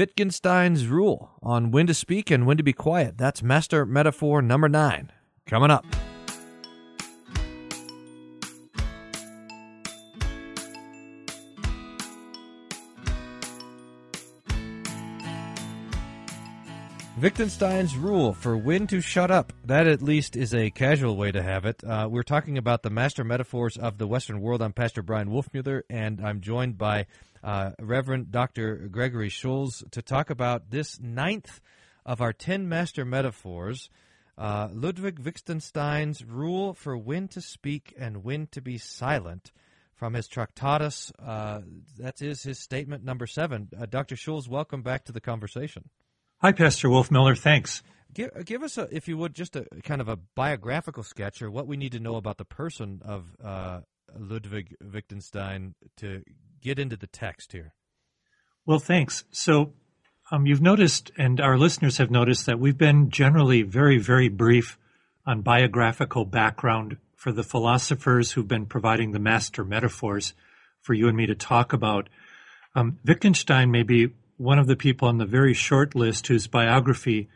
Wittgenstein's rule on when to speak and when to be quiet. That's master metaphor number nine. Coming up. Wittgenstein's rule for when to shut up. That at least is a casual way to have it. Uh, we're talking about the master metaphors of the Western world. I'm Pastor Brian Wolfmuller, and I'm joined by uh, Reverend Dr. Gregory Schulz to talk about this ninth of our ten master metaphors. Uh, Ludwig Wittgenstein's rule for when to speak and when to be silent from his Tractatus. Uh, that is his statement number seven. Uh, Dr. Schulz, welcome back to the conversation. Hi, Pastor Wolfmuller. Thanks. Give, give us, a, if you would, just a kind of a biographical sketch or what we need to know about the person of uh, Ludwig Wittgenstein to get into the text here. Well, thanks. So, um, you've noticed, and our listeners have noticed, that we've been generally very, very brief on biographical background for the philosophers who've been providing the master metaphors for you and me to talk about. Um, Wittgenstein may be one of the people on the very short list whose biography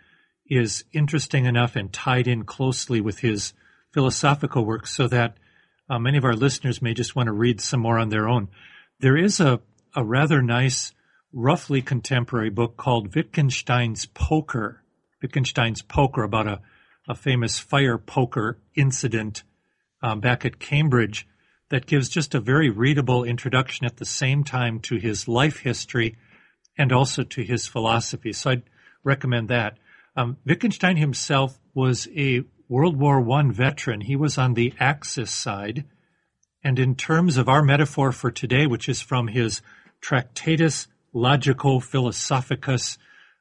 is interesting enough and tied in closely with his philosophical work so that uh, many of our listeners may just want to read some more on their own. There is a, a rather nice, roughly contemporary book called Wittgenstein's Poker. Wittgenstein's Poker about a, a famous fire poker incident um, back at Cambridge that gives just a very readable introduction at the same time to his life history and also to his philosophy. So I'd recommend that. Um, Wittgenstein himself was a World War I veteran. He was on the Axis side. And in terms of our metaphor for today, which is from his Tractatus Logico Philosophicus,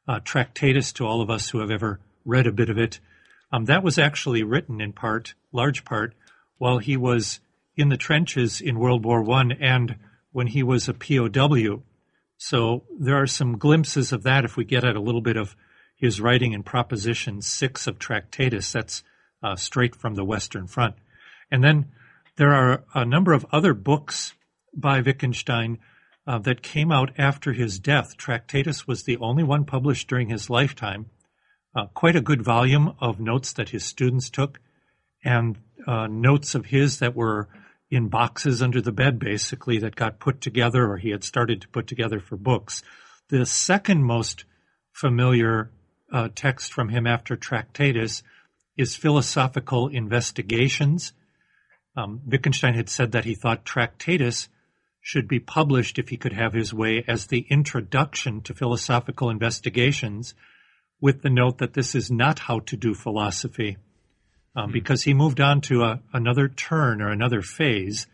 uh, Tractatus to all of us who have ever read a bit of it, um, that was actually written in part, large part, while he was in the trenches in World War I and when he was a POW. So there are some glimpses of that if we get at a little bit of his writing in Proposition 6 of Tractatus. That's uh, straight from the Western Front. And then there are a number of other books by Wittgenstein uh, that came out after his death. Tractatus was the only one published during his lifetime. Uh, quite a good volume of notes that his students took and uh, notes of his that were in boxes under the bed, basically, that got put together or he had started to put together for books. The second most familiar uh, text from him after Tractatus is Philosophical Investigations. Um, Wittgenstein had said that he thought Tractatus should be published if he could have his way as the introduction to philosophical investigations, with the note that this is not how to do philosophy um, mm because he moved on to a, another turn or another phase.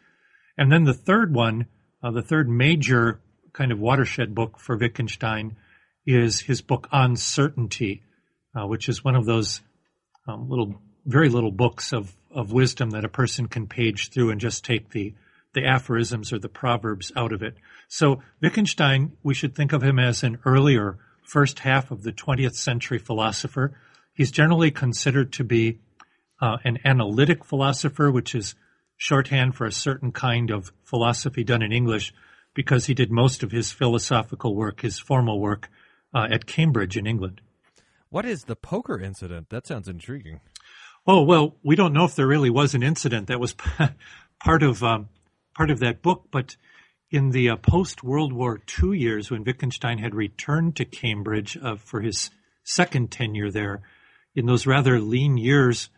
And then the third one, uh, the third major kind of watershed book for Wittgenstein is his book On Certainty, uh, which is one of those um, little, very little books of, of wisdom that a person can page through and just take the, the aphorisms or the proverbs out of it. So Wittgenstein, we should think of him as an earlier first half of the 20th century philosopher. He's generally considered to be uh, an analytic philosopher, which is shorthand for a certain kind of philosophy done in English, because he did most of his philosophical work, his formal work, uh, at Cambridge in England. What is the poker incident? That sounds intriguing. Oh well, we don't know if there really was an incident that was part of um, part of that book, but in the uh, post World War II years, when Wittgenstein had returned to Cambridge uh, for his second tenure there, in those rather lean years,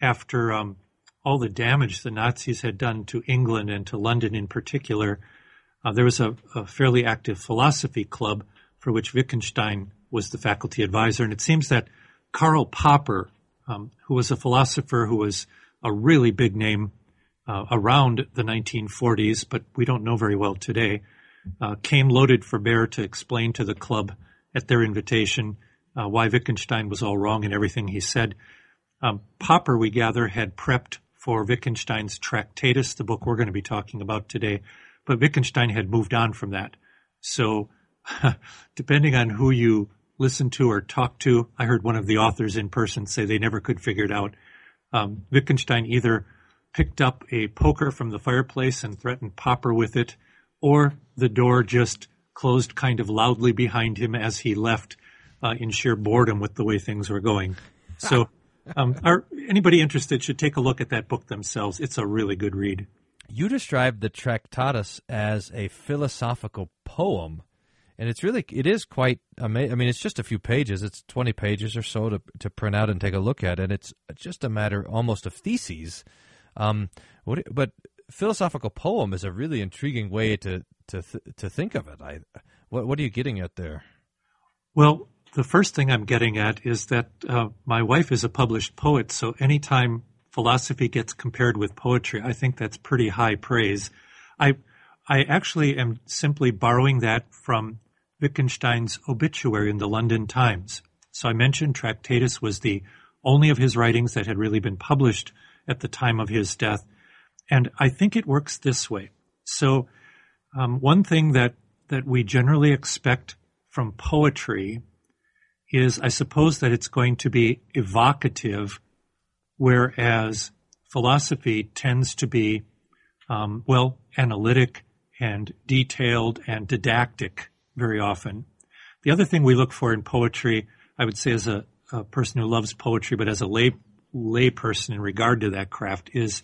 after um, all the damage the Nazis had done to England and to London in particular, uh, there was a, a, fairly active philosophy club for which Wittgenstein was the faculty advisor. And it seems that Karl Popper, um, who was a philosopher who was a really big name uh, around the 1940s, but we don't know very well today, uh, came loaded for bear to explain to the club at their invitation uh, why Wittgenstein was all wrong in everything he said. Um, Popper, we gather, had prepped for Wittgenstein's Tractatus, the book we're going to be talking about today, but Wittgenstein had moved on from that. So, depending on who you listen to or talk to, I heard one of the authors in person say they never could figure it out. Um, Wittgenstein either picked up a poker from the fireplace and threatened Popper with it, or the door just closed kind of loudly behind him as he left uh, in sheer boredom with the way things were going. So, um, are, anybody interested should take a look at that book themselves. It's a really good read. You described the Tractatus as a philosophical poem, and it's really it is quite amazing. I mean, it's just a few pages. It's twenty pages or so to to print out and take a look at, and it's just a matter almost of theses. Um, what, but philosophical poem is a really intriguing way to to th- to think of it. I what what are you getting at there? Well, the first thing I'm getting at is that uh, my wife is a published poet, so anytime philosophy gets compared with poetry, I think that's pretty high praise. I I actually am simply borrowing that from Wittgenstein's obituary in the London Times. So I mentioned Tractatus was the only of his writings that had really been published at the time of his death. And I think it works this way. So, um, one thing that, that we generally expect from poetry is, I suppose, that it's going to be evocative, whereas philosophy tends to be, um, well, analytic and detailed and didactic very often. The other thing we look for in poetry, I would say as a, a person who loves poetry, but as a lay lay person in regard to that craft is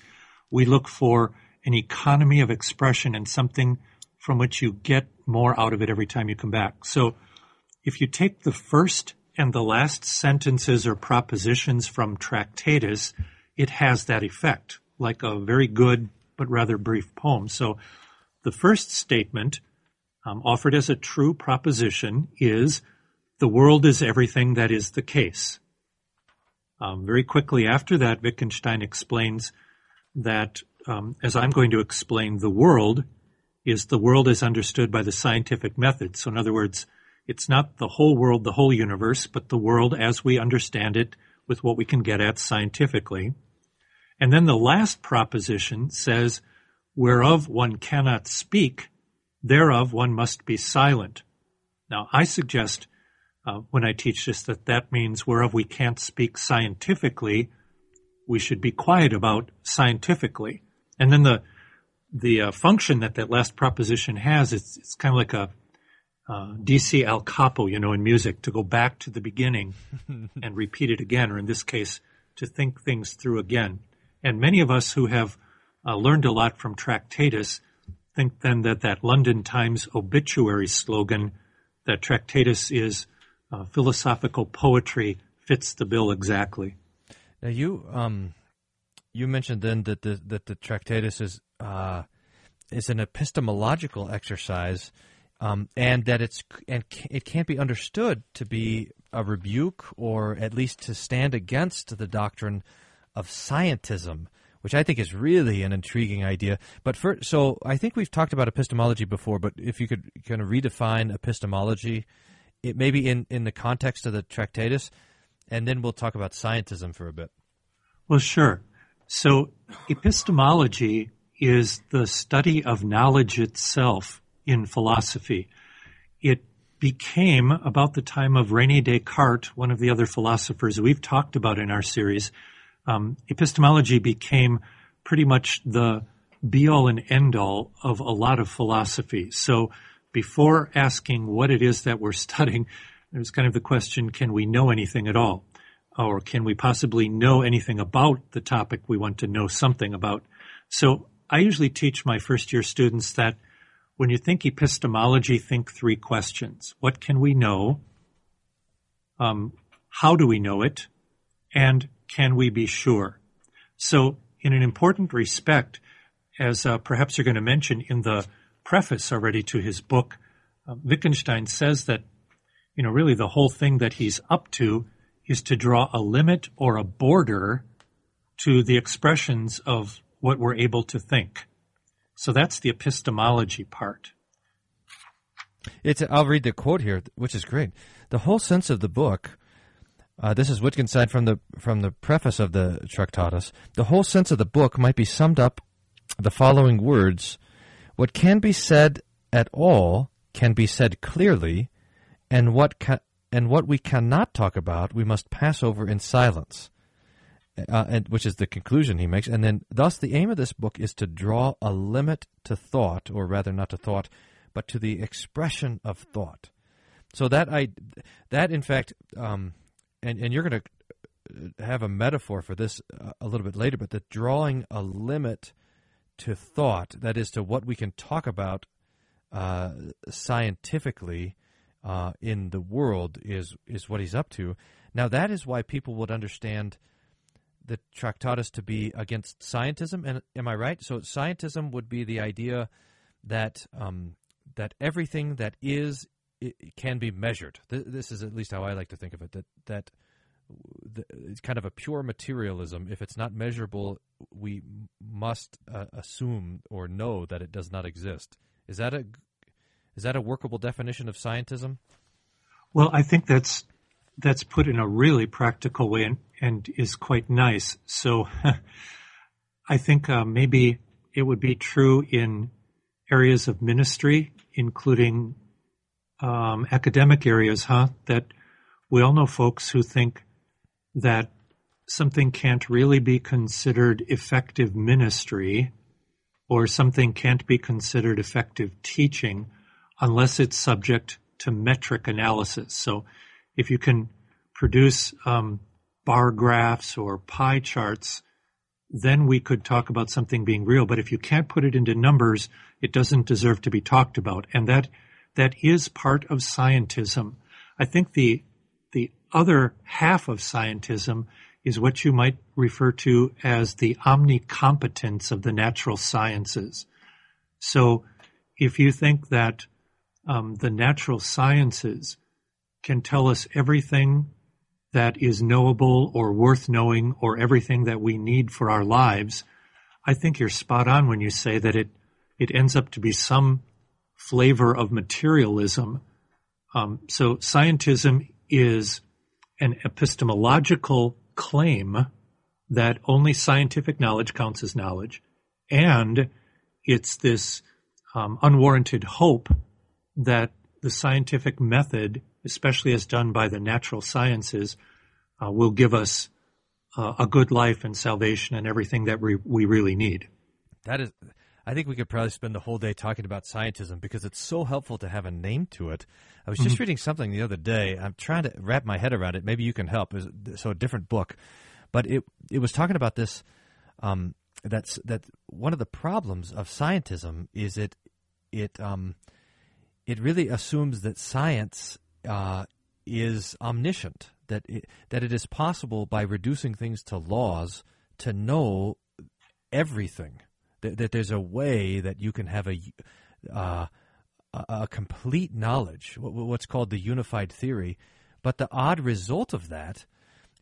we look for an economy of expression and something from which you get more out of it every time you come back. So if you take the first and the last sentences or propositions from Tractatus, it has that effect, like a very good but rather brief poem. So the first statement, um, offered as a true proposition, is the world is everything that is the case. Um, very quickly after that, Wittgenstein explains that, um, as I'm going to explain, the world is the world as understood by the scientific method. So, in other words, it's not the whole world, the whole universe, but the world as we understand it with what we can get at scientifically. And then the last proposition says, whereof one cannot speak, thereof one must be silent. Now, I suggest uh, when I teach this that that means whereof we can't speak scientifically, we should be quiet about scientifically. And then the the uh, function that that last proposition has, it's, it's kind of like a uh, DC al capo, you know, in music, to go back to the beginning and repeat it again, or in this case, to think things through again. And many of us who have uh, learned a lot from Tractatus think then that that London Times obituary slogan, that Tractatus is uh, philosophical poetry fits the bill exactly. Now you um, you mentioned then that the that the Tractatus is uh, is an epistemological exercise, um, and that it's and it can't be understood to be a rebuke or at least to stand against the doctrine of scientism which I think is really an intriguing idea. But for, so I think we've talked about epistemology before, but if you could kind of redefine epistemology it maybe in, in the context of the Tractatus, and then we'll talk about scientism for a bit. Well, sure. So, epistemology is the study of knowledge itself in philosophy. It became, about the time of Rene Descartes, one of the other philosophers we've talked about in our series, um, epistemology became pretty much the be all and end all of a lot of philosophy. So, before asking what it is that we're studying, there's kind of the question, can we know anything at all? Or can we possibly know anything about the topic we want to know something about? So I usually teach my first year students that when you think epistemology, think three questions. What can we know? Um, how do we know it? And can we be sure? So in an important respect, as uh, perhaps you're going to mention in the preface already to his book, uh, Wittgenstein says that, you know, really the whole thing that he's up to is to draw a limit or a border to the expressions of what we're able to think. So that's the epistemology part. It's, I'll read the quote here, which is great. The whole sense of the book, uh, this is Wittgenstein from the from the preface of the Tractatus. The whole sense of the book might be summed up the following words what can be said at all can be said clearly, and what ca- and what we cannot talk about we must pass over in silence. Uh, and, which is the conclusion he makes. And then, thus, the aim of this book is to draw a limit to thought, or rather, not to thought, but to the expression of thought. So that I that in fact, um, and and you're going to have a metaphor for this a little bit later, but the drawing a limit to thought, that is to what we can talk about uh, scientifically uh, in the world, is is what he's up to. Now that is why people would understand the Tractatus to be against scientism. And am I right? So scientism would be the idea that um, that everything that is can be measured. This is at least how I like to think of it. That that it's kind of a pure materialism. If it's not measurable, we must uh, assume or know that it does not exist. Is that a is that a workable definition of scientism? Well, I think that's that's put in a really practical way and, and is quite nice. So I think uh, maybe it would be true in areas of ministry, including um, academic areas, huh? That we all know folks who think that something can't really be considered effective ministry or something can't be considered effective teaching unless it's subject to metric analysis. So if you can produce um, bar graphs or pie charts, then we could talk about something being real. But if you can't put it into numbers, it doesn't deserve to be talked about. And that that is part of scientism. I think the the other half of scientism is what you might refer to as the omnicompetence of the natural sciences. So, if you think that um, the natural sciences can tell us everything that is knowable or worth knowing or everything that we need for our lives, I think you're spot on when you say that it it ends up to be some flavor of materialism. Um, so scientism is an epistemological claim that only scientific knowledge counts as knowledge, and it's this um, unwarranted hope that the scientific method, especially as done by the natural sciences, uh, will give us uh, a good life and salvation and everything that we, we really need. That is I think we could probably spend the whole day talking about scientism because it's so helpful to have a name to it. I was just mm-hmm. reading something the other day. I'm trying to wrap my head around it. Maybe you can help. So a different book, but it it was talking about this. Um, that's that one of the problems of scientism is it it um, it really assumes that science uh, is omniscient. That it, that it is possible by reducing things to laws to know everything that, that there's a way that you can have a uh, a complete knowledge, what's called the unified theory. But the odd result of that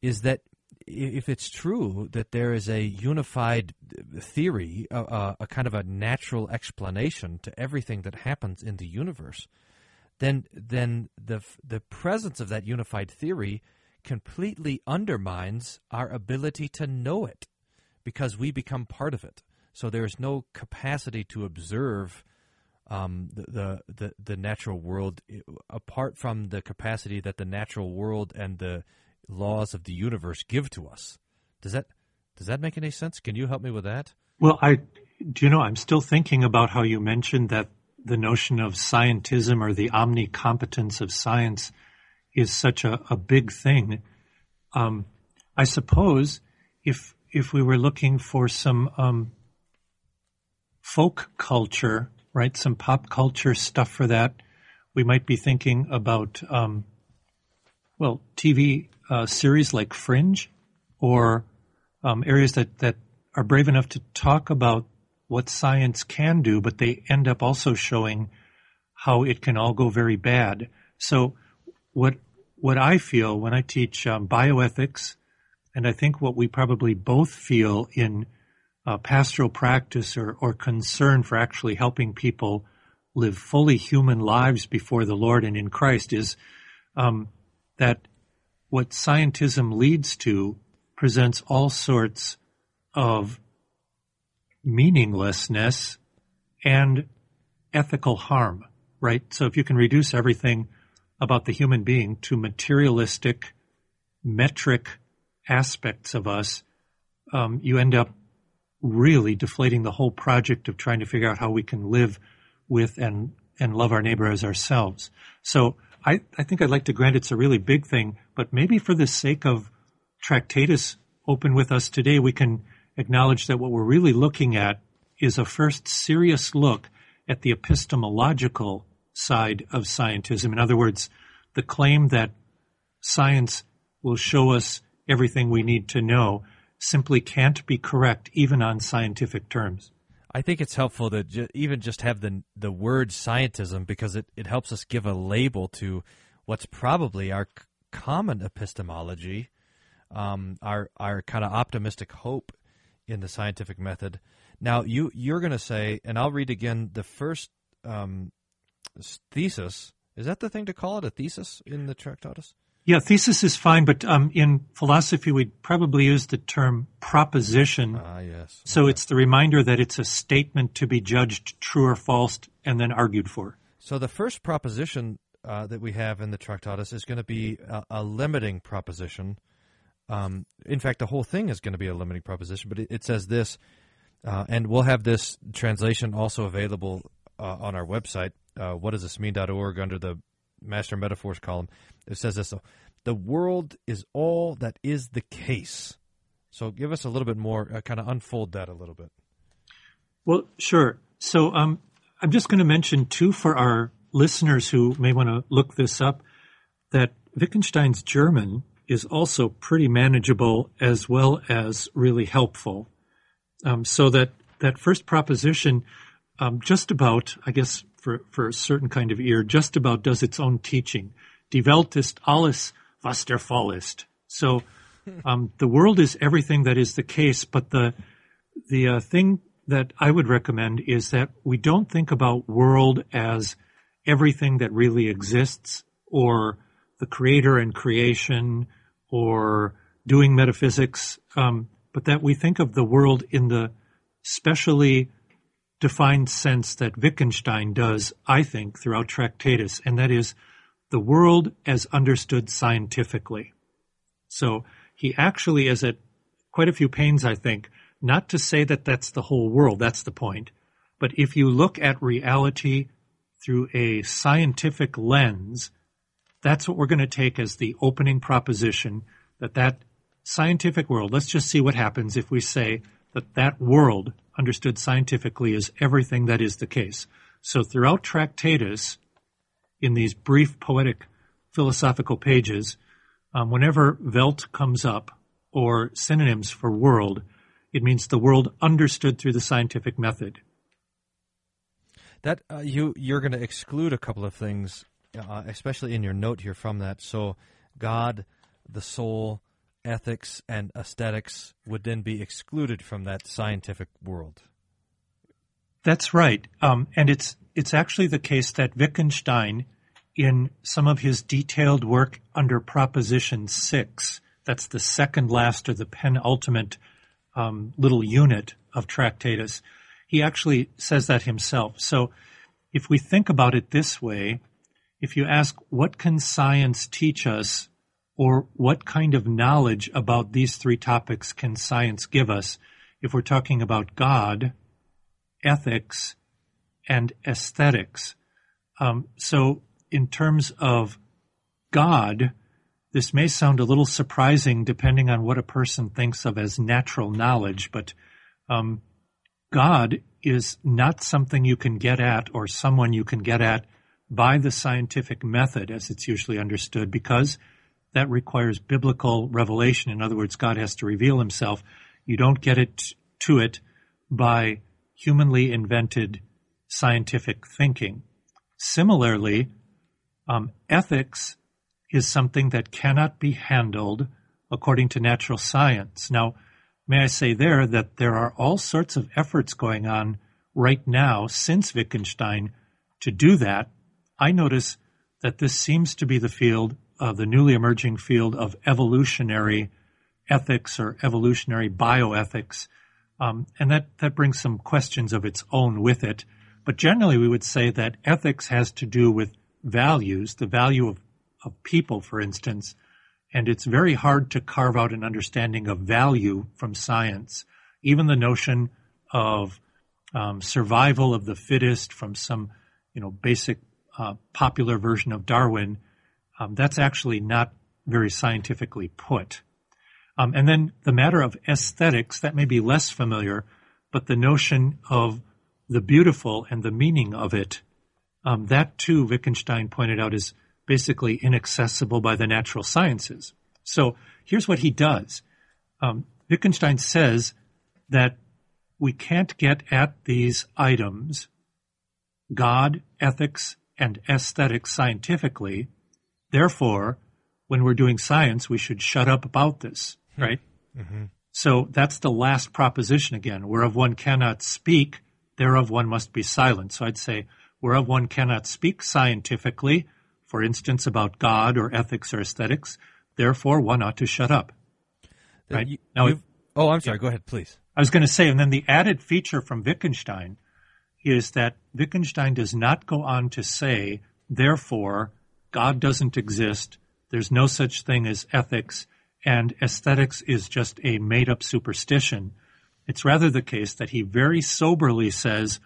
is that if it's true that there is a unified theory, a, a, kind of a natural explanation to everything that happens in the universe, then then the the presence of that unified theory completely undermines our ability to know it because we become part of it. So there's no capacity to observe um, the, the, the the natural world apart from the capacity that the natural world and the laws of the universe give to us. Does that does that make any sense? Can you help me with that? Well, I do you know I'm still thinking about how you mentioned that the notion of scientism or the omnicompetence of science is such a, a big thing. Um, I suppose if if we were looking for some um, folk culture, right? Some pop culture stuff for that. We might be thinking about, um, well, TV uh, series like Fringe, or um, areas that that are brave enough to talk about what science can do, but they end up also showing how it can all go very bad. So, what what I feel when I teach um, bioethics, and I think what we probably both feel in uh, pastoral practice or, or concern for actually helping people live fully human lives before the Lord and in Christ is um, that what scientism leads to presents all sorts of meaninglessness and ethical harm, right? So if you can reduce everything about the human being to materialistic, metric aspects of us, um, you end up really deflating the whole project of trying to figure out how we can live with and and love our neighbor as ourselves. So I, I think I'd like to grant it's a really big thing, but maybe for the sake of Tractatus open with us today, we can acknowledge that what we're really looking at is a first serious look at the epistemological side of scientism. In other words, the claim that science will show us everything we need to know simply can't be correct even on scientific terms. I think it's helpful to ju- even just have the the word scientism because it, it helps us give a label to what's probably our c- common epistemology, um, our our kind of optimistic hope in the scientific method. Now you you're going to say, and I'll read again the first um, thesis. Is that the thing to call it a thesis in the Tractatus? Yeah, thesis is fine, but um, in philosophy, we'd probably use the term proposition. Ah, yes. So Okay. it's the reminder that it's a statement to be judged true or false and then argued for. So the first proposition uh, that we have in the Tractatus is going to be a, a limiting proposition. Um, in fact, the whole thing is going to be a limiting proposition, but it, it says this, uh, and we'll have this translation also available uh, on our website, uh, whatdoesthismean.org, under the Master Metaphors column. It says this: "The world is all that is the case." So, give us a little bit more, uh, kind of unfold that a little bit. Well, sure. So um, I'm just going to mention, too, for our listeners who may want to look this up, that Wittgenstein's German is also pretty manageable as well as really helpful. Um, so that, that first proposition, um, just about, I guess, for, for a certain kind of ear, just about does its own teaching. Die Welt ist alles, was der Fall ist. So um, the world is everything that is the case, but the the uh, thing that I would recommend is that we don't think about world as everything that really exists or the creator and creation or doing metaphysics, um, but that we think of the world in the specially defined sense that Wittgenstein does, I think, throughout Tractatus, and that is the world as understood scientifically. So he actually is at quite a few pains, I think, not to say that that's the whole world, that's the point. But if you look at reality through a scientific lens, that's what we're going to take as the opening proposition that that scientific world, let's just see what happens if we say that that world understood scientifically is everything that is the case. So throughout Tractatus, in these brief poetic philosophical pages, um, whenever Welt comes up or synonyms for world, it means the world understood through the scientific method. That uh, you you're going to exclude a couple of things, uh, especially in your note here from that. So, God, the soul, ethics, and aesthetics would then be excluded from that scientific world. That's right, um, and it's it's actually the case that Wittgenstein, in some of his detailed work under Proposition Six, that's the second last or the penultimate um, little unit of Tractatus, he actually says that himself. So, if we think about it this way, if you ask, what can science teach us, or what kind of knowledge about these three topics can science give us? If we're talking about God, ethics, and aesthetics. Um, so, in terms of God, this may sound a little surprising depending on what a person thinks of as natural knowledge, but um, God is not something you can get at or someone you can get at by the scientific method as it's usually understood because that requires biblical revelation. In other words, God has to reveal himself. You don't get it to it by humanly invented scientific thinking. Similarly, um, ethics is something that cannot be handled according to natural science. Now, may I say there that there are all sorts of efforts going on right now since Wittgenstein to do that. I notice that this seems to be the field, uh, the newly emerging field of evolutionary ethics or evolutionary bioethics. Um, and that, that brings some questions of its own with it. But generally, we would say that ethics has to do with values, the value of, of people, for instance. And it's very hard to carve out an understanding of value from science. Even the notion of um, survival of the fittest from some you know, basic uh, popular version of Darwin, um, that's actually not very scientifically put. Um, and then the matter of aesthetics, that may be less familiar, but the notion of the beautiful and the meaning of it, um, that too, Wittgenstein pointed out, is basically inaccessible by the natural sciences. So here's what he does. Um, Wittgenstein says that we can't get at these items, God, ethics, and aesthetics scientifically. Therefore, when we're doing science, we should shut up about this, hmm. right? Mm-hmm. So that's the last proposition again. Whereof one cannot speak, thereof one must be silent. So I'd say, whereof one cannot speak scientifically, for instance, about God or ethics or aesthetics, therefore one ought to shut up. Right? You, now, oh, I'm sorry. Yeah. Go ahead, please. I was going to say, and then the added feature from Wittgenstein is that Wittgenstein does not go on to say, therefore, God doesn't exist, there's no such thing as ethics, and aesthetics is just a made up superstition. It's rather the case that he very soberly says,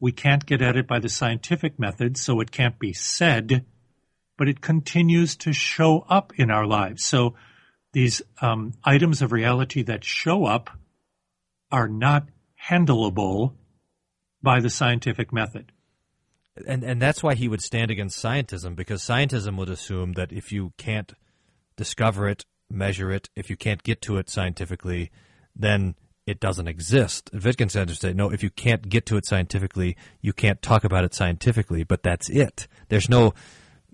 we can't get at it by the scientific method, so it can't be said, but it continues to show up in our lives. So these um, items of reality that show up are not handleable by the scientific method. And and that's why he would stand against scientism because scientism would assume that if you can't discover it, measure it, if you can't get to it scientifically, then it doesn't exist. Wittgenstein would say, no, if you can't get to it scientifically, you can't talk about it scientifically, but that's it. There's no,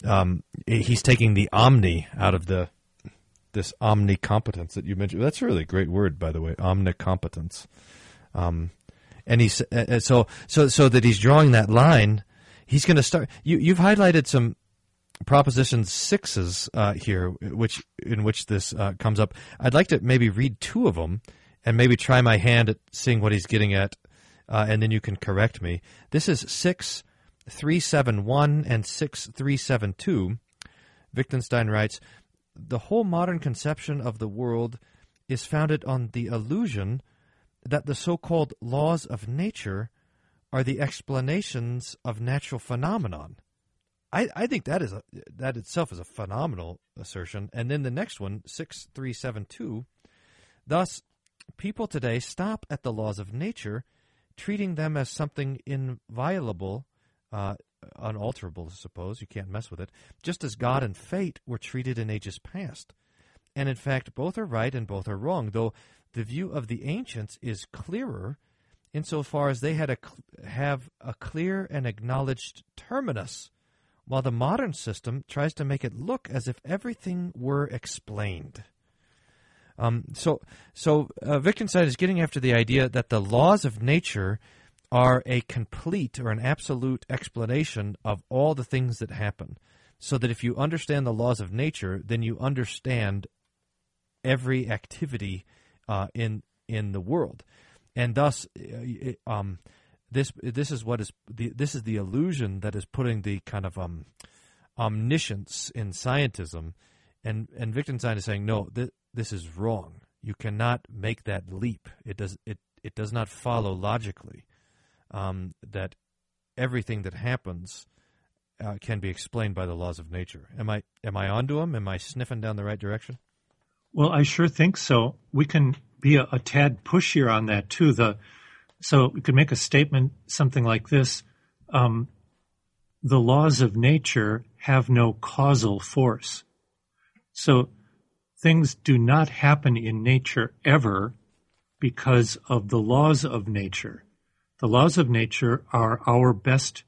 um, he's taking the omni out of the this omnicompetence that you mentioned. That's a really great word, by the way, omnicompetence. Um, and he's uh, uh, so so so that he's drawing that line. He's going to start. You you've highlighted some proposition sixes uh, here, which in which this uh, comes up. I'd like to maybe read two of them and maybe try my hand at seeing what he's getting at, uh, and then you can correct me. This is six three seven one and six three seven two. Wittgenstein writes the whole modern conception of the world is founded on the illusion that the so called laws of nature are the explanations of natural phenomenon. I, I think that is a, that itself is a phenomenal assertion. And then the next one, six three seven two, thus people today stop at the laws of nature, treating them as something inviolable, uh, unalterable, I suppose. You can't mess with it. Just as God and fate were treated in ages past. And in fact, both are right and both are wrong, though the view of the ancients is clearer insofar as they had a, have a clear and acknowledged terminus, while the modern system tries to make it look as if everything were explained. Um, so, so uh, Wittgenstein is getting after the idea that the laws of nature are a complete or an absolute explanation of all the things that happen. So that if you understand the laws of nature, then you understand every activity uh, in in the world, and thus, uh, um, this this is what is the this is the illusion that is putting the kind of um, omniscience in scientism, and and Wittgenstein is saying no, th- this is wrong. You cannot make that leap. It does it it does not follow logically um, that everything that happens uh, can be explained by the laws of nature. Am I am I onto them? Am I sniffing down the right direction? Well, I sure think so. We can be a, a tad pushier on that too. The so we could make a statement something like this: um, the laws of nature have no causal force. So things do not happen in nature ever because of the laws of nature. The laws of nature are our best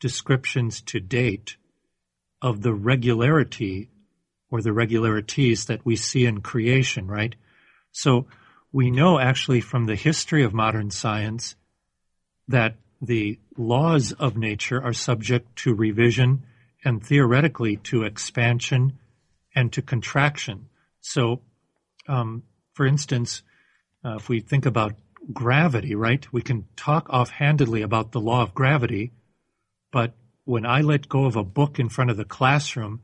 descriptions to date of the regularity or the regularities that we see in creation, right? So we know actually from the history of modern science that the laws of nature are subject to revision and theoretically to expansion and to contraction. So, um, for instance, uh, if we think about gravity, right? We can talk offhandedly about the law of gravity, but when I let go of a book in front of the classroom,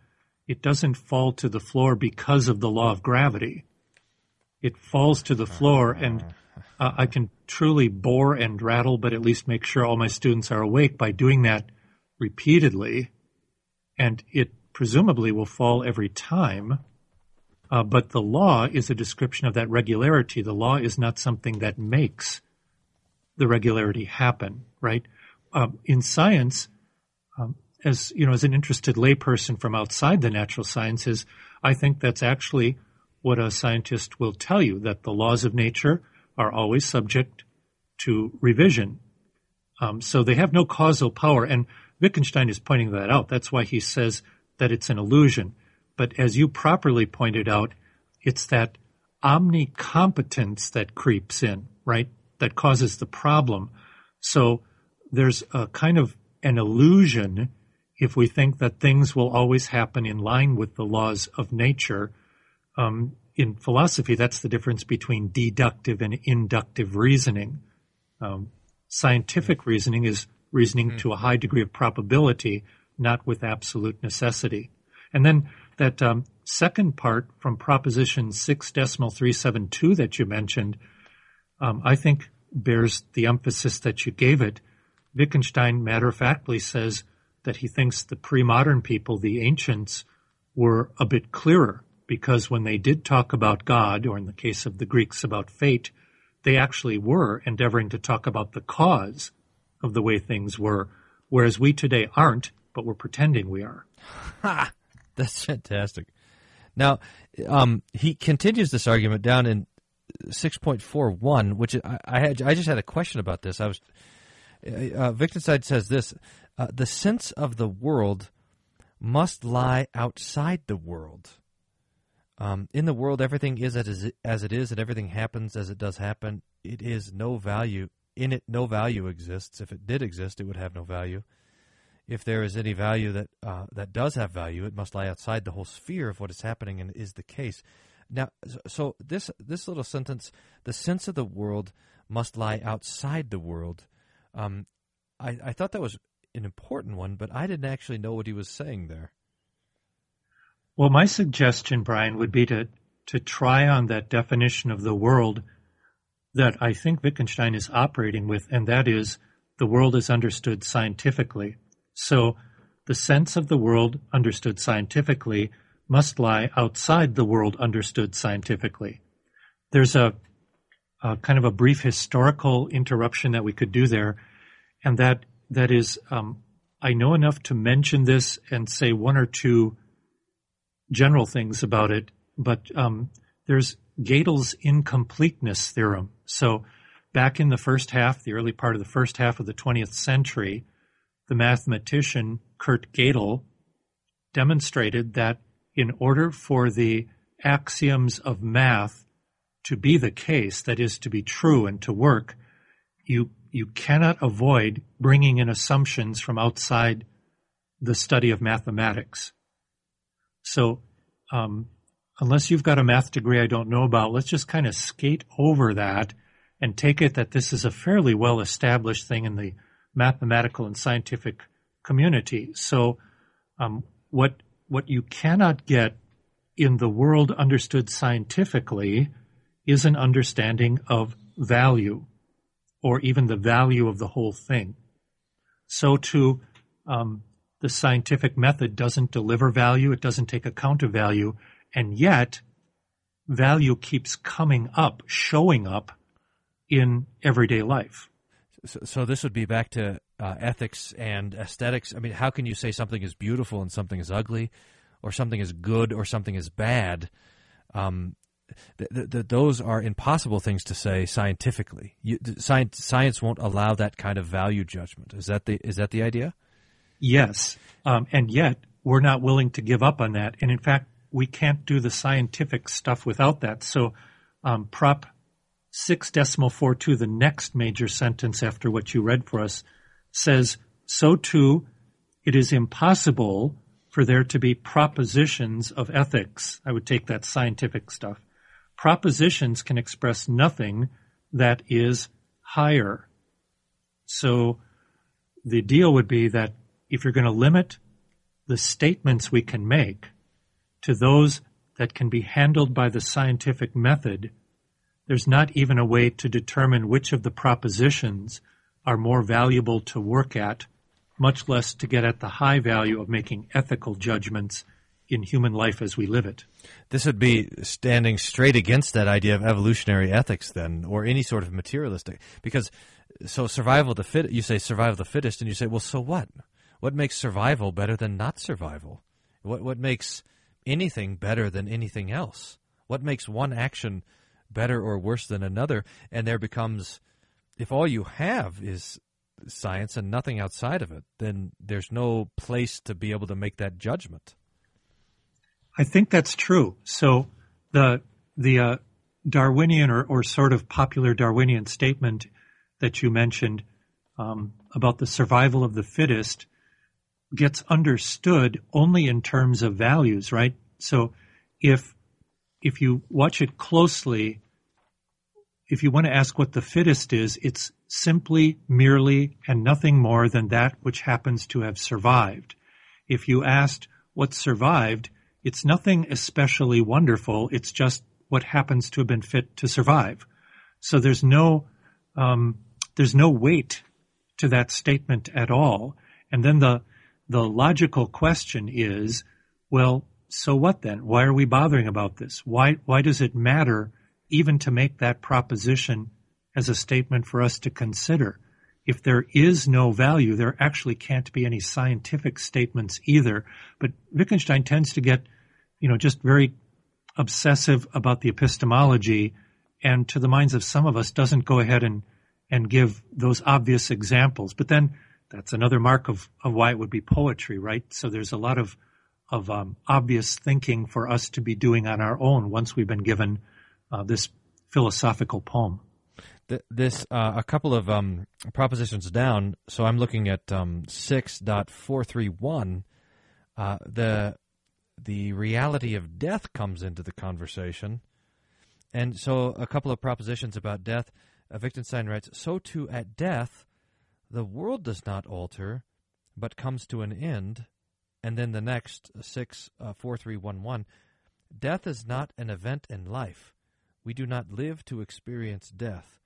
it doesn't fall to the floor because of the law of gravity. It falls to the floor, and uh, I can truly bore and rattle, but at least make sure all my students are awake by doing that repeatedly, and it presumably will fall every time. Uh, but the law is a description of that regularity. The law is not something that makes the regularity happen, right? Um, in science, um, as you know, as an interested layperson from outside the natural sciences, I think that's actually what a scientist will tell you that the laws of nature are always subject to revision. Um, so they have no causal power, and Wittgenstein is pointing that out. That's why he says that it's an illusion. But as you properly pointed out, it's that omnicompetence that creeps in, right? That causes the problem. So there's a kind of an illusion if we think that things will always happen in line with the laws of nature. Um, in philosophy, that's the difference between deductive and inductive reasoning. Um, scientific reasoning is reasoning mm-hmm. to a high degree of probability, not with absolute necessity. And then that um, second part from Proposition 6 decimal 372 that you mentioned, um, I think bears the emphasis that you gave it. Wittgenstein matter of factly says that he thinks the pre-modern people, the ancients, were a bit clearer because when they did talk about God, or in the case of the Greeks about fate, they actually were endeavoring to talk about the cause of the way things were, whereas we today aren't, but we're pretending we are. Ha! That's fantastic. Now, um, he continues this argument down in 6.41, which I, I, had. I just had a question about this. I was uh, Wittgenstein says this: uh, the sense of the world must lie outside the world. Um, in the world, everything is as it is, and everything happens as it does happen. It is no value in it. No value exists. If it did exist, it would have no value if there is any value that uh, that does have value, it must lie outside the whole sphere of what is happening and is the case. Now, so this this little sentence, the sense of the world must lie outside the world. Um, I, I thought that was an important one, but I didn't actually know what he was saying there. Well, my suggestion, Brian, would be to to try on that definition of the world that I think Wittgenstein is operating with, and that is the world is understood scientifically. So the sense of the world understood scientifically must lie outside the world understood scientifically. There's a, a kind of a brief historical interruption that we could do there, and that that is um, I know enough to mention this and say one or two general things about it, but um, there's Gödel's incompleteness theorem. So back in the first half, the early part of the first half of the 20th century, the mathematician Kurt Gödel demonstrated that in order for the axioms of math to be the case, that is, to be true and to work, you, you cannot avoid bringing in assumptions from outside the study of mathematics. So, um, unless you've got a math degree I don't know about, let's just kind of skate over that and take it that this is a fairly well established thing in the mathematical and scientific community. So, um, what what you cannot get in the world understood scientifically is an understanding of value, or even the value of the whole thing. So, too, um, the scientific method doesn't deliver value; it doesn't take account of value, and yet value keeps coming up, showing up in everyday life. So, so this would be back to uh, ethics and aesthetics. I mean, how can you say something is beautiful and something is ugly, or something is good or something is bad? Um, th- th- those are impossible things to say scientifically. You, science, science won't allow that kind of value judgment. Is that the is that the idea? Yes, um, and yet we're not willing to give up on that. And in fact, we can't do the scientific stuff without that. So, um, Prop six decimal four two, the next major sentence after what you read for us, says, so too, it is impossible for there to be propositions of ethics. I would take that scientific stuff. Propositions can express nothing that is higher. So the deal would be that if you're going to limit the statements we can make to those that can be handled by the scientific method, there's not even a way to determine which of the propositions are more valuable to work at much less to get at the high value of making ethical judgments in human life as we live it. This would be standing straight against that idea of evolutionary ethics, then, or any sort of materialistic. Because so survival of the fit, you say survival of the fittest, and you say, well, so what? What makes survival better than not survival? What what makes anything better than anything else? What makes one action better or worse than another? And there becomes, if all you have is science and nothing outside of it, then there's no place to be able to make that judgment. I think that's true. So the the uh, Darwinian or, or sort of popular Darwinian statement that you mentioned um, about the survival of the fittest gets understood only in terms of values, right? So if if you watch it closely, if you want to ask what the fittest is, it's simply, merely, and nothing more than that which happens to have survived. If you asked what survived, it's nothing especially wonderful. It's just what happens to have been fit to survive. So there's no um, there's no weight to that statement at all. And then the the logical question is, well, so what then? Why are we bothering about this? Why why does it matter even to make that proposition as a statement for us to consider? If there is no value, there actually can't be any scientific statements either. But Wittgenstein tends to get, you know, just very obsessive about the epistemology and to the minds of some of us doesn't go ahead and, and give those obvious examples. But then that's another mark of, of why it would be poetry, right? So there's a lot of, of um, obvious thinking for us to be doing on our own once we've been given uh, this philosophical poem. This uh, a couple of um, propositions down. So I'm looking at um, six dot four three one. Uh, the the reality of death comes into the conversation, and so a couple of propositions about death. Uh, Wittgenstein writes, "So too at death, the world does not alter, but comes to an end." And then the next six uh, four three one one. Death is not an event in life. We do not live to experience death.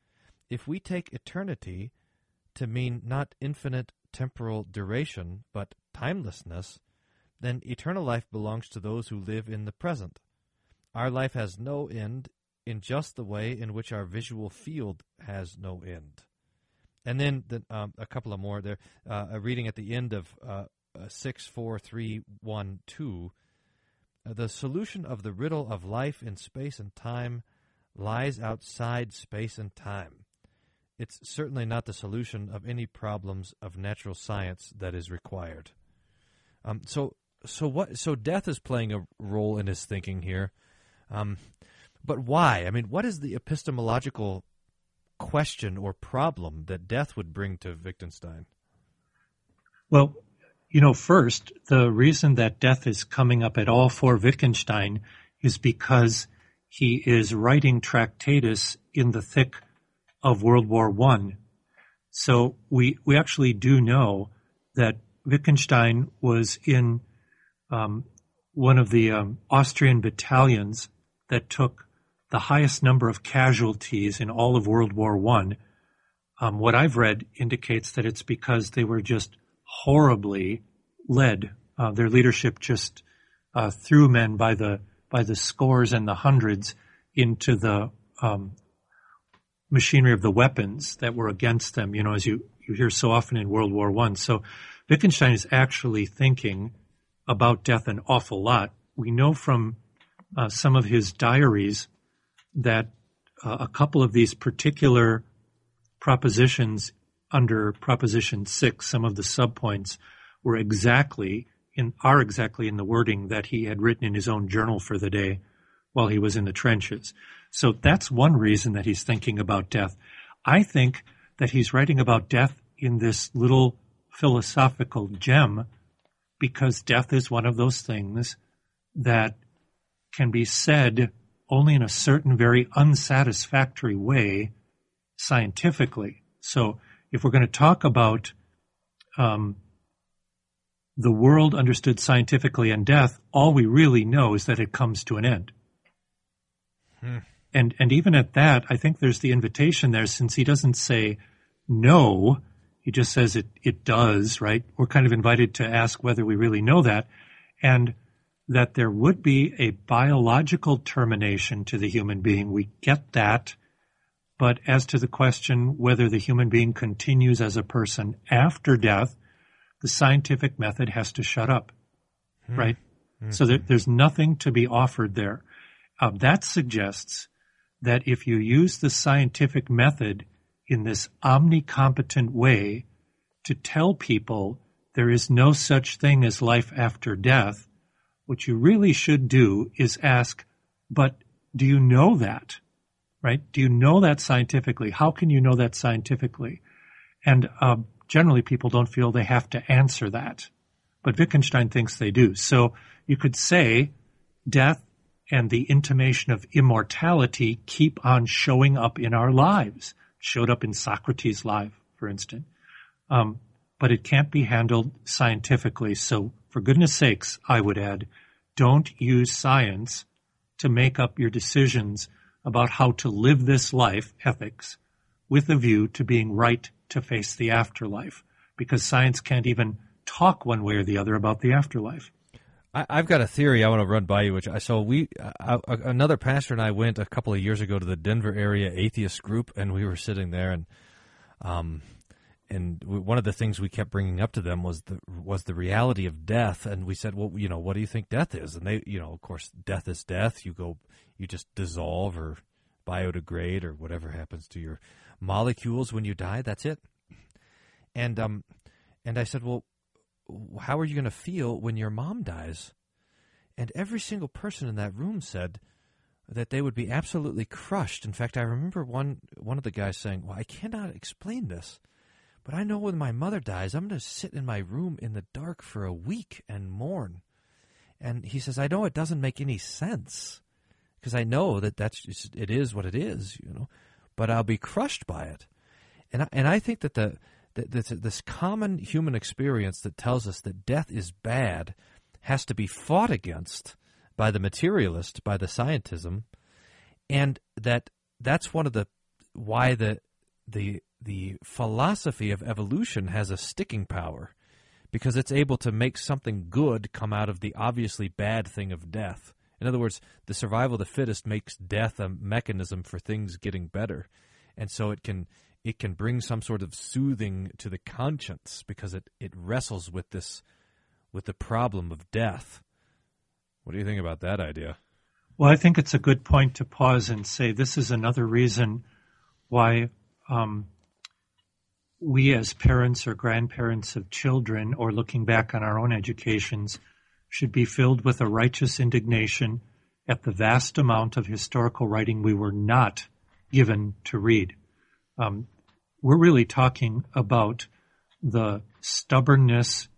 If we take eternity to mean not infinite temporal duration, but timelessness, then eternal life belongs to those who live in the present. Our life has no end in just the way in which our visual field has no end. And then the, um, a couple of more there. Uh, a reading at the end of uh, uh, 64312. Uh, the solution of the riddle of life in space and time lies outside space and time. It's certainly not the solution of any problems of natural science that is required. Um, so, so what? So death is playing a role in his thinking here, um, but why? I mean, what is the epistemological question or problem that death would bring to Wittgenstein? Well, you know, first, the reason that death is coming up at all for Wittgenstein is because he is writing Tractatus in the thick of World War One. So we we actually do know that Wittgenstein was in um, one of the um, Austrian battalions that took the highest number of casualties in all of World War One. Um, what I've read indicates that it's because they were just horribly led. Uh, their leadership just uh, threw men by the by the scores and the hundreds into the um, machinery of the weapons that were against them, you know, as you, you hear so often in World War One. So Wittgenstein is actually thinking about death an awful lot. We know from uh, some of his diaries that uh, a couple of these particular propositions under Proposition 6, some of the subpoints, were exactly in, are exactly in the wording that he had written in his own journal for the day while he was in the trenches. So that's one reason that he's thinking about death. I think that he's writing about death in this little philosophical gem because death is one of those things that can be said only in a certain very unsatisfactory way scientifically. So if we're going to talk about um, the world understood scientifically and death, all we really know is that it comes to an end. Hmm. And and even at that, I think there's the invitation there since he doesn't say no He just says it, it does, right? We're kind of invited to ask whether we really know that and that there would be a biological termination to the human being. We get that. But as to the question whether the human being continues as a person after death, the scientific method has to shut up, hmm. right? Mm-hmm. So there, there's nothing to be offered there. Uh, that suggests that if you use the scientific method in this omnicompetent way to tell people there is no such thing as life after death, what you really should do is ask, but do you know that? Right? Do you know that scientifically? How can you know that scientifically? And uh, generally, people don't feel they have to answer that, but Wittgenstein thinks they do. So you could say death and the intimation of immortality keep on showing up in our lives. Showed up in Socrates' life, for instance. Um, but it can't be handled scientifically. So, for goodness sakes, I would add, don't use science to make up your decisions about how to live this life, ethics, with a view to being right to face the afterlife, because science can't even talk one way or the other about the afterlife. I, have got a theory I want to run by you. Which I so we uh, uh, another pastor and I went a couple of years ago to the Denver area atheist group, and we were sitting there, and um, and one of the things we kept bringing up to them was the was the reality of death, and we said, well, you know, what do you think death is? And they, you know, of course, death is death. You go, you just dissolve or biodegrade or whatever happens to your molecules when you die. That's it. And um, and I said, well, how are you going to feel when your mom dies? And every single person in that room said that they would be absolutely crushed. In fact, I remember one one of the guys saying, "Well, I cannot explain this, but I know when my mother dies, I'm going to sit in my room in the dark for a week and mourn." And he says, "I know it doesn't make any sense because I know that that's just, it is what it is, you know, but I'll be crushed by it." And I, and I think that the this, this common human experience that tells us that death is bad has to be fought against by the materialist, by the scientism, and that that's one of the why the the the philosophy of evolution has a sticking power because it's able to make something good come out of the obviously bad thing of death. In other words, the survival of the fittest makes death a mechanism for things getting better. And so it can it can bring some sort of soothing to the conscience because it, it wrestles with this with the problem of death. What do you think about that idea? Well, I think it's a good point to pause and say this is another reason why um, we, as parents or grandparents of children, or looking back on our own educations, should be filled with a righteous indignation at the vast amount of historical writing we were not given to read. Um, we're really talking about the stubbornness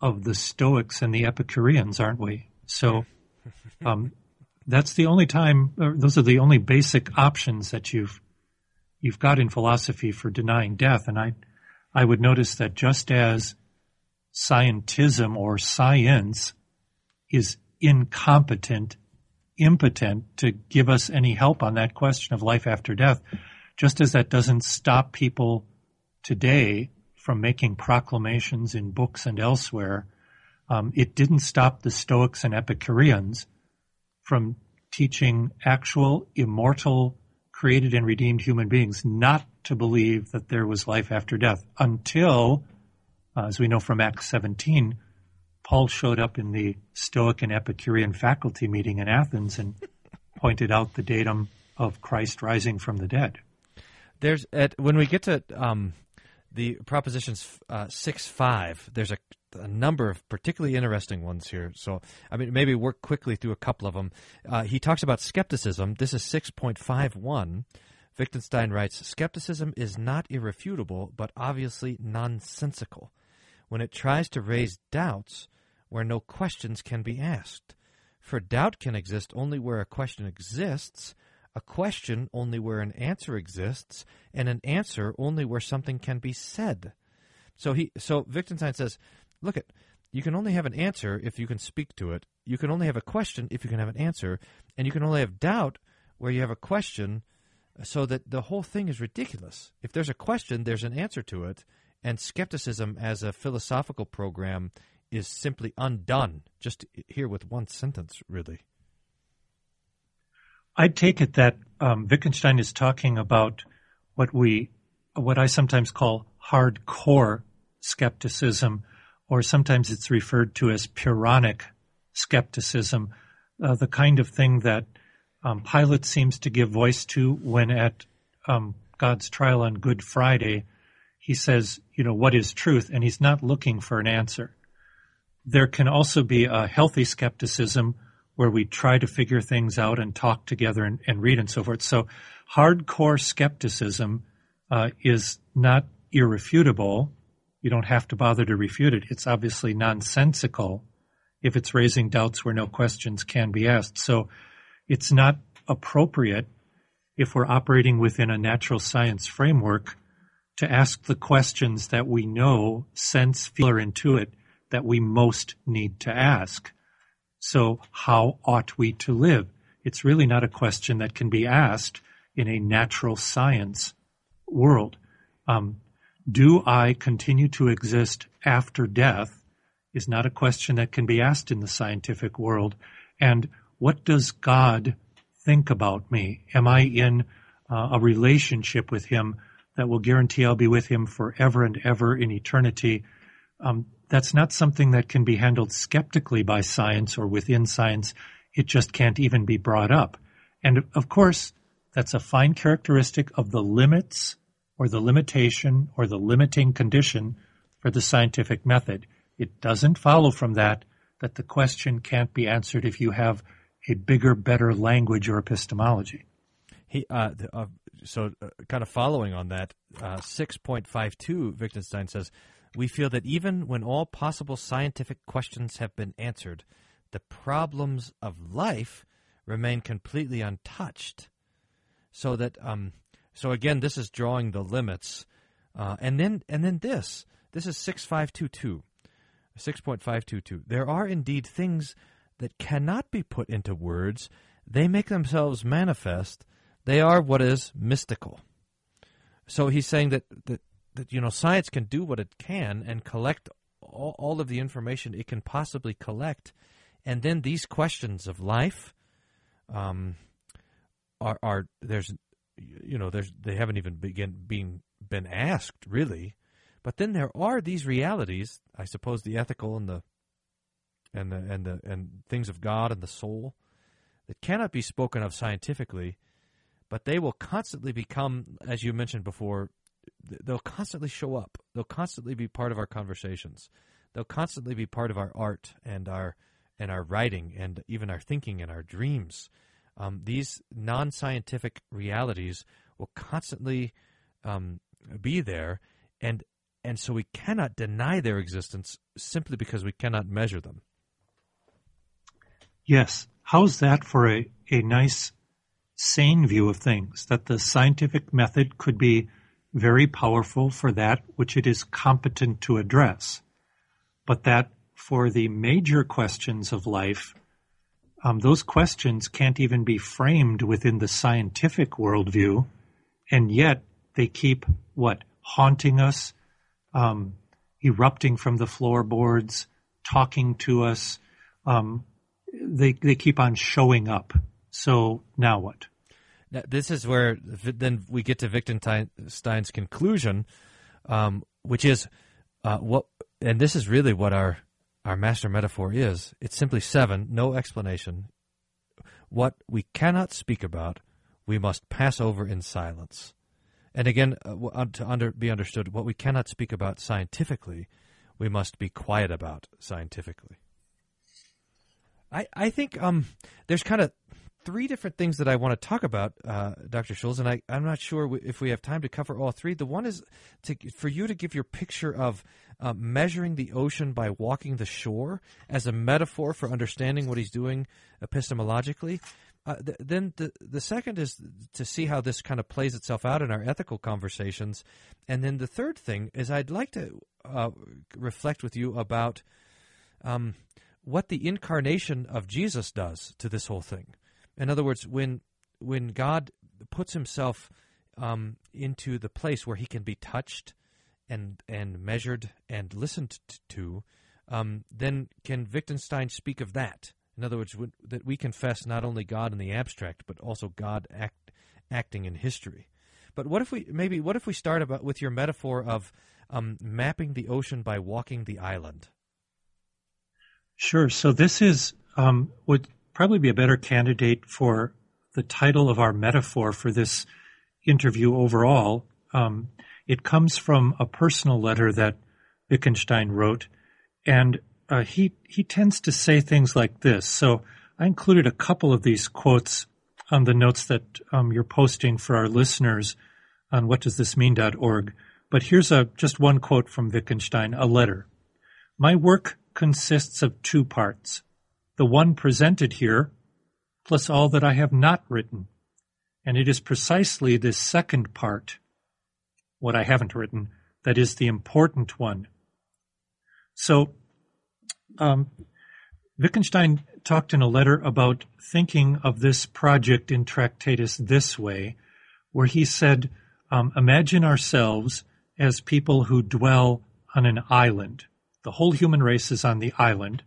of the Stoics and the Epicureans, aren't we? So um, that's the only time; those are the only basic options that you've you've got in philosophy for denying death. And I I would notice that just as scientism or science is incompetent, impotent to give us any help on that question of life after death, just as that doesn't stop people today from making proclamations in books and elsewhere, um, it didn't stop the Stoics and Epicureans from teaching actual, immortal, created and redeemed human beings not to believe that there was life after death until, uh, as we know from Acts 17, Paul showed up in the Stoic and Epicurean faculty meeting in Athens and pointed out the datum of Christ rising from the dead. There's at when we get to um, the propositions uh, six five. There's a, a, number of particularly interesting ones here. So I mean, maybe work quickly through a couple of them. Uh, he talks about skepticism. This is six point five one. Wittgenstein writes, Skepticism is not irrefutable, but obviously nonsensical when it tries to raise doubts where no questions can be asked. For doubt can exist only where a question exists, a question only where an answer exists, and an answer only where something can be said. So he so Wittgenstein says, look at you can only have an answer if you can speak to it. You can only have a question if you can have an answer, and you can only have doubt where you have a question so that the whole thing is ridiculous. If there's a question, there's an answer to it, and skepticism as a philosophical program is simply undone. Just here with one sentence, really. I take it that um, Wittgenstein is talking about what we, what I sometimes call hardcore skepticism, or sometimes it's referred to as Pyrrhonic skepticism, uh, the kind of thing that um, Pilate seems to give voice to when at um, God's trial on Good Friday, he says, you know, what is truth? And he's not looking for an answer. There can also be a healthy skepticism where we try to figure things out and talk together and, and read and so forth. So hardcore skepticism uh, is not irrefutable. You don't have to bother to refute it. It's obviously nonsensical if it's raising doubts where no questions can be asked. So it's not appropriate if we're operating within a natural science framework to ask the questions that we know, sense, feel, or intuit that we most need to ask. So how ought we to live? It's really not a question that can be asked in a natural science world. Um, do I continue to exist after death is not a question that can be asked in the scientific world. And what does God think about me? Am I in uh, a relationship with Him that will guarantee I'll be with Him forever and ever in eternity? Um, that's not something that can be handled skeptically by science or within science. It just can't even be brought up. And of course, that's a fine characteristic of the limits or the limitation or the limiting condition for the scientific method. It doesn't follow from that that the question can't be answered if you have a bigger, better language or epistemology. He, uh, uh, so, uh, kind of following on that, uh, 6.52, Wittgenstein says, we feel that even when all possible scientific questions have been answered, the problems of life remain completely untouched. So that, um, so again, this is drawing the limits, uh, and then and then this, this is six five two two. 6.522. There are indeed things that cannot be put into words. They make themselves manifest. They are what is mystical. So he's saying that, that, that you know science can do what it can and collect all, all of the information it can possibly collect, and then these questions of life um, are are there's you know there's they haven't even begin being been asked really. But then there are these realities, I suppose, the ethical and the and the and the and things of God and the soul that cannot be spoken of scientifically, but they will constantly become, as you mentioned before, they'll constantly show up. They'll constantly be part of our conversations. They'll constantly be part of our art and our and our writing and even our thinking and our dreams. Um, these non-scientific realities will constantly um, be there, and and so we cannot deny their existence simply because we cannot measure them. Yes. How's that for a, a nice, sane view of things? That the scientific method could be very powerful for that which it is competent to address, but that for the major questions of life, um, those questions can't even be framed within the scientific worldview, and yet they keep what haunting us, um, erupting from the floorboards, talking to us. Um, they they keep on showing up. So now what? Now, this is where then we get to Wittgenstein's conclusion, um, which is uh, what, and this is really what our our master metaphor is. It's simply seven, no explanation. What we cannot speak about, we must pass over in silence. And again, uh, to under, be understood, what we cannot speak about scientifically, we must be quiet about scientifically. I, I think um, there's kind of three different things that I want to talk about, uh, Dr. Schulz, and I, I'm not sure if we have time to cover all three. The one is to, for you to give your picture of uh, measuring the ocean by walking the shore as a metaphor for understanding what he's doing epistemologically. Uh, th- then the the second is to see how this kind of plays itself out in our ethical conversations, and then the third thing is I'd like to uh, reflect with you about um, what the incarnation of Jesus does to this whole thing. In other words, when when God puts Himself um, into the place where He can be touched and and measured and listened to, um, then can Wittgenstein speak of that? In other words, that we confess not only God in the abstract, but also God act, acting in history. But what if we maybe what if we start about with your metaphor of um, mapping the ocean by walking the island? Sure. So this is um, would probably be a better candidate for the title of our metaphor for this interview overall. Um, it comes from a personal letter that Wittgenstein wrote, and uh, he he tends to say things like this. So I included a couple of these quotes on the notes that um, you're posting for our listeners on whatdoesthismean.org. But here's a just one quote from Wittgenstein, a letter. My work consists of two parts. The one presented here, plus all that I have not written. And it is precisely this second part, what I haven't written, that is the important one. So, um, Wittgenstein talked in a letter about thinking of this project in Tractatus this way, where he said, um, Imagine ourselves as people who dwell on an island. The whole human race is on the island,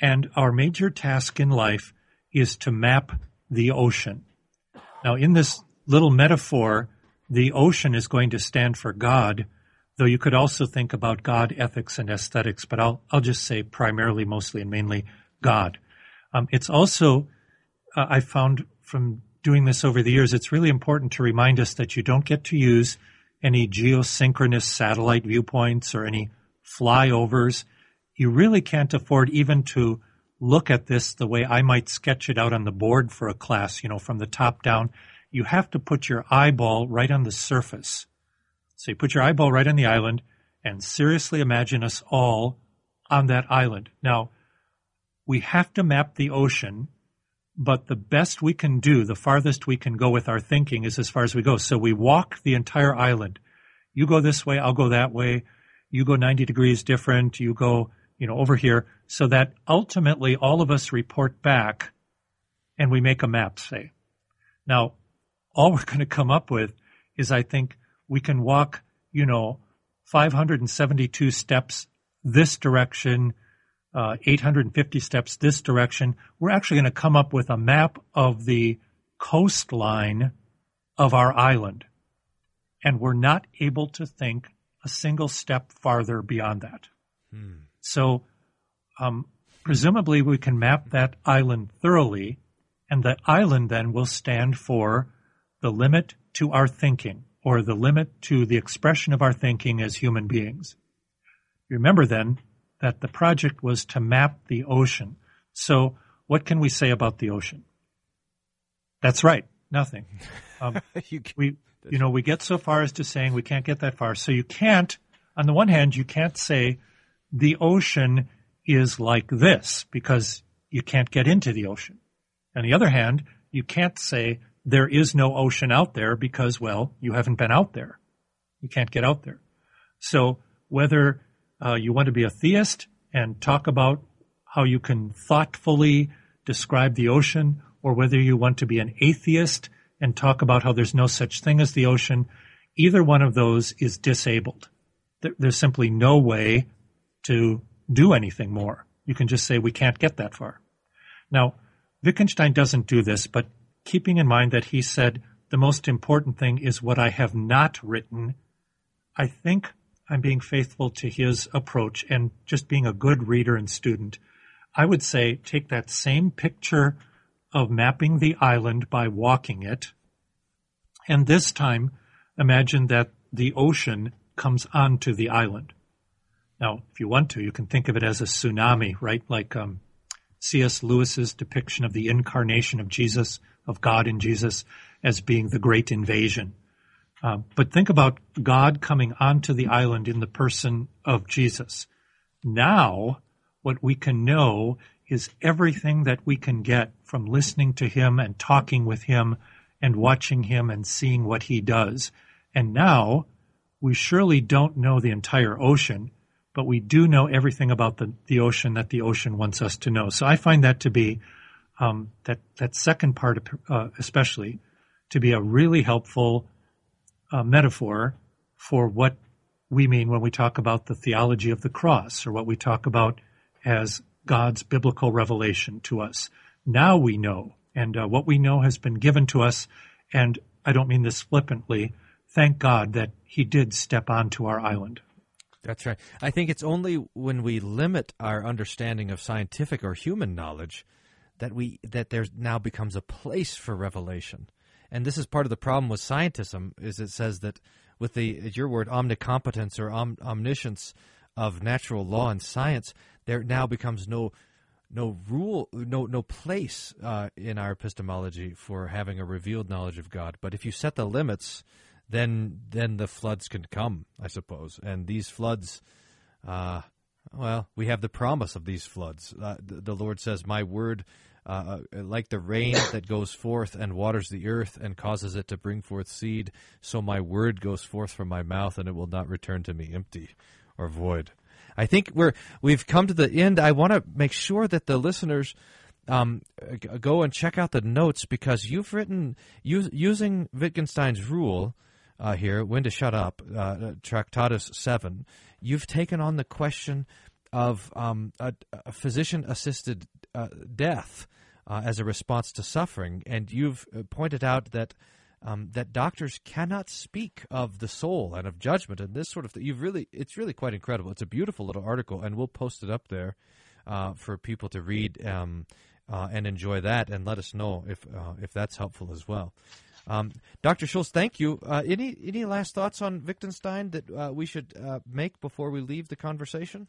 and our major task in life is to map the ocean. Now, in this little metaphor, the ocean is going to stand for God, though you could also think about God, ethics, and aesthetics, but I'll, I'll just say primarily, mostly, and mainly God. Um, it's also, uh, I found from doing this over the years, it's really important to remind us that you don't get to use any geosynchronous satellite viewpoints or any flyovers. You really can't afford even to look at this the way I might sketch it out on the board for a class, you know, from the top down. You have to put your eyeball right on the surface. So you put your eyeball right on the island and seriously imagine us all on that island. Now, we have to map the ocean, but the best we can do, the farthest we can go with our thinking is as far as we go. So we walk the entire island. You go this way, I'll go that way. You go 90 degrees different. You go you know, over here, so that ultimately all of us report back and we make a map, say. Now, all we're going to come up with is I think we can walk, you know, 572 steps this direction, uh, 850 steps this direction. We're actually going to come up with a map of the coastline of our island. And we're not able to think a single step farther beyond that. Hmm. So, um, presumably, we can map that island thoroughly, and the island then will stand for the limit to our thinking, or the limit to the expression of our thinking as human beings. Remember then that the project was to map the ocean. So, what can we say about the ocean? That's right, nothing. Um, you we, you know, we get so far as to saying we can't get that far. So you can't, on the one hand, you can't say the ocean is like this because you can't get into the ocean. On the other hand, you can't say there is no ocean out there because, well, you haven't been out there. You can't get out there. So whether uh, you want to be a theist and talk about how you can thoughtfully describe the ocean, or whether you want to be an atheist and talk about how there's no such thing as the ocean, either one of those is disabled. There's simply no way to do anything more. You can just say we can't get that far. Now, Wittgenstein doesn't do this, but keeping in mind that he said the most important thing is what I have not written, I think I'm being faithful to his approach and just being a good reader and student. I would say take that same picture of mapping the island by walking it, and this time imagine that the ocean comes onto the island. Now, if you want to, you can think of it as a tsunami, right? Like um, C.S. Lewis's depiction of the incarnation of Jesus, of God in Jesus, as being the great invasion. Uh, but think about God coming onto the island in the person of Jesus. Now, what we can know is everything that we can get from listening to him and talking with him and watching him and seeing what he does. And now, we surely don't know the entire ocean, but we do know everything about the, the ocean that the ocean wants us to know. So I find that to be um, that that second part, uh, especially, to be a really helpful uh, metaphor for what we mean when we talk about the theology of the cross or what we talk about as God's biblical revelation to us. Now we know, and uh, what we know has been given to us, and I don't mean this flippantly. Thank God that He did step onto our island. That's right. I think it's only when we limit our understanding of scientific or human knowledge that we that there now becomes a place for revelation. And this is part of the problem with scientism is it says that with the your word omnicompetence or om, omniscience of natural law and science, there now becomes no no rule, no no place uh, in our epistemology for having a revealed knowledge of God. But if you set the limits, then then the floods can come, I suppose. And these floods, uh, well, we have the promise of these floods. Uh, the, the, Lord says, "My word." Uh, uh, like the rain that goes forth and waters the earth and causes it to bring forth seed, so my word goes forth from my mouth, and it will not return to me empty or void. I think we're we've come to the end. I want to make sure that the listeners um, go and check out the notes because you've written using Wittgenstein's rule uh, here, when to shut up, uh, Tractatus seven. You've taken on the question of um, a, a physician-assisted uh, death uh, as a response to suffering, and you've uh, pointed out that um, that doctors cannot speak of the soul and of judgment and this sort of thing. You've really, it's really quite incredible. It's a beautiful little article, and we'll post it up there uh, for people to read um, uh, and enjoy that, and let us know if uh, if that's helpful as well. Um, Dr. Schulz, thank you. Uh, any any last thoughts on Wittgenstein that uh, we should uh, make before we leave the conversation?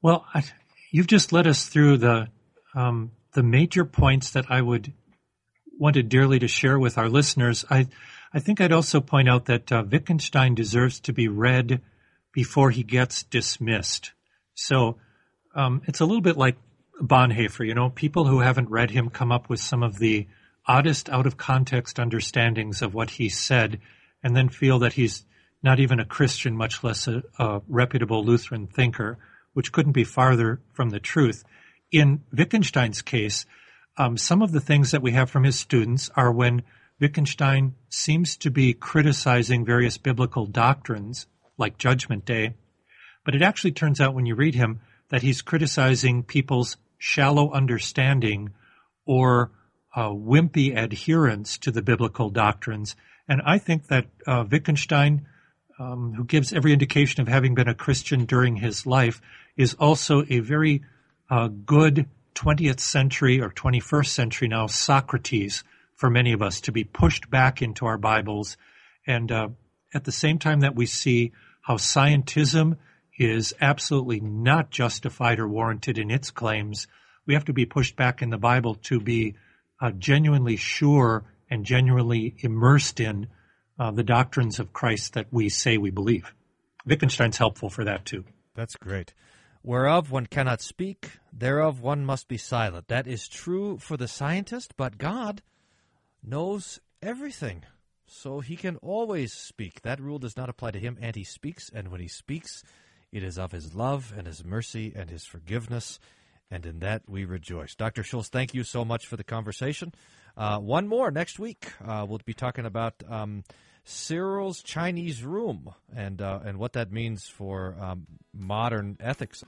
Well, I, you've just led us through the um, the major points that I would wanted dearly to share with our listeners. I, I think I'd also point out that uh, Wittgenstein deserves to be read before he gets dismissed. So um, it's a little bit like Bonhoeffer. You know, people who haven't read him come up with some of the oddest out of context understandings of what he said and then feel that he's not even a Christian, much less a, a reputable Lutheran thinker, which couldn't be farther from the truth. In Wittgenstein's case, um, some of the things that we have from his students are when Wittgenstein seems to be criticizing various biblical doctrines, like Judgment Day, but it actually turns out when you read him that he's criticizing people's shallow understanding or uh, wimpy adherence to the biblical doctrines. And I think that uh, Wittgenstein, um, who gives every indication of having been a Christian during his life, is also a very uh, good 20th century or 21st century now Socrates for many of us to be pushed back into our Bibles. And uh, at the same time that we see how scientism is absolutely not justified or warranted in its claims, we have to be pushed back in the Bible to be uh, genuinely sure and genuinely immersed in uh, the doctrines of Christ that we say we believe. Wittgenstein's helpful for that too. That's great. Whereof one cannot speak, thereof one must be silent. That is true for the scientist, but God knows everything. So he can always speak. That rule does not apply to him, and he speaks, and when he speaks, it is of his love and his mercy and his forgiveness, and in that we rejoice. Dr. Schulz, thank you so much for the conversation. Uh, one more next week. Uh, we'll be talking about. Um, Searle's Chinese Room and uh, and what that means for um, modern ethics.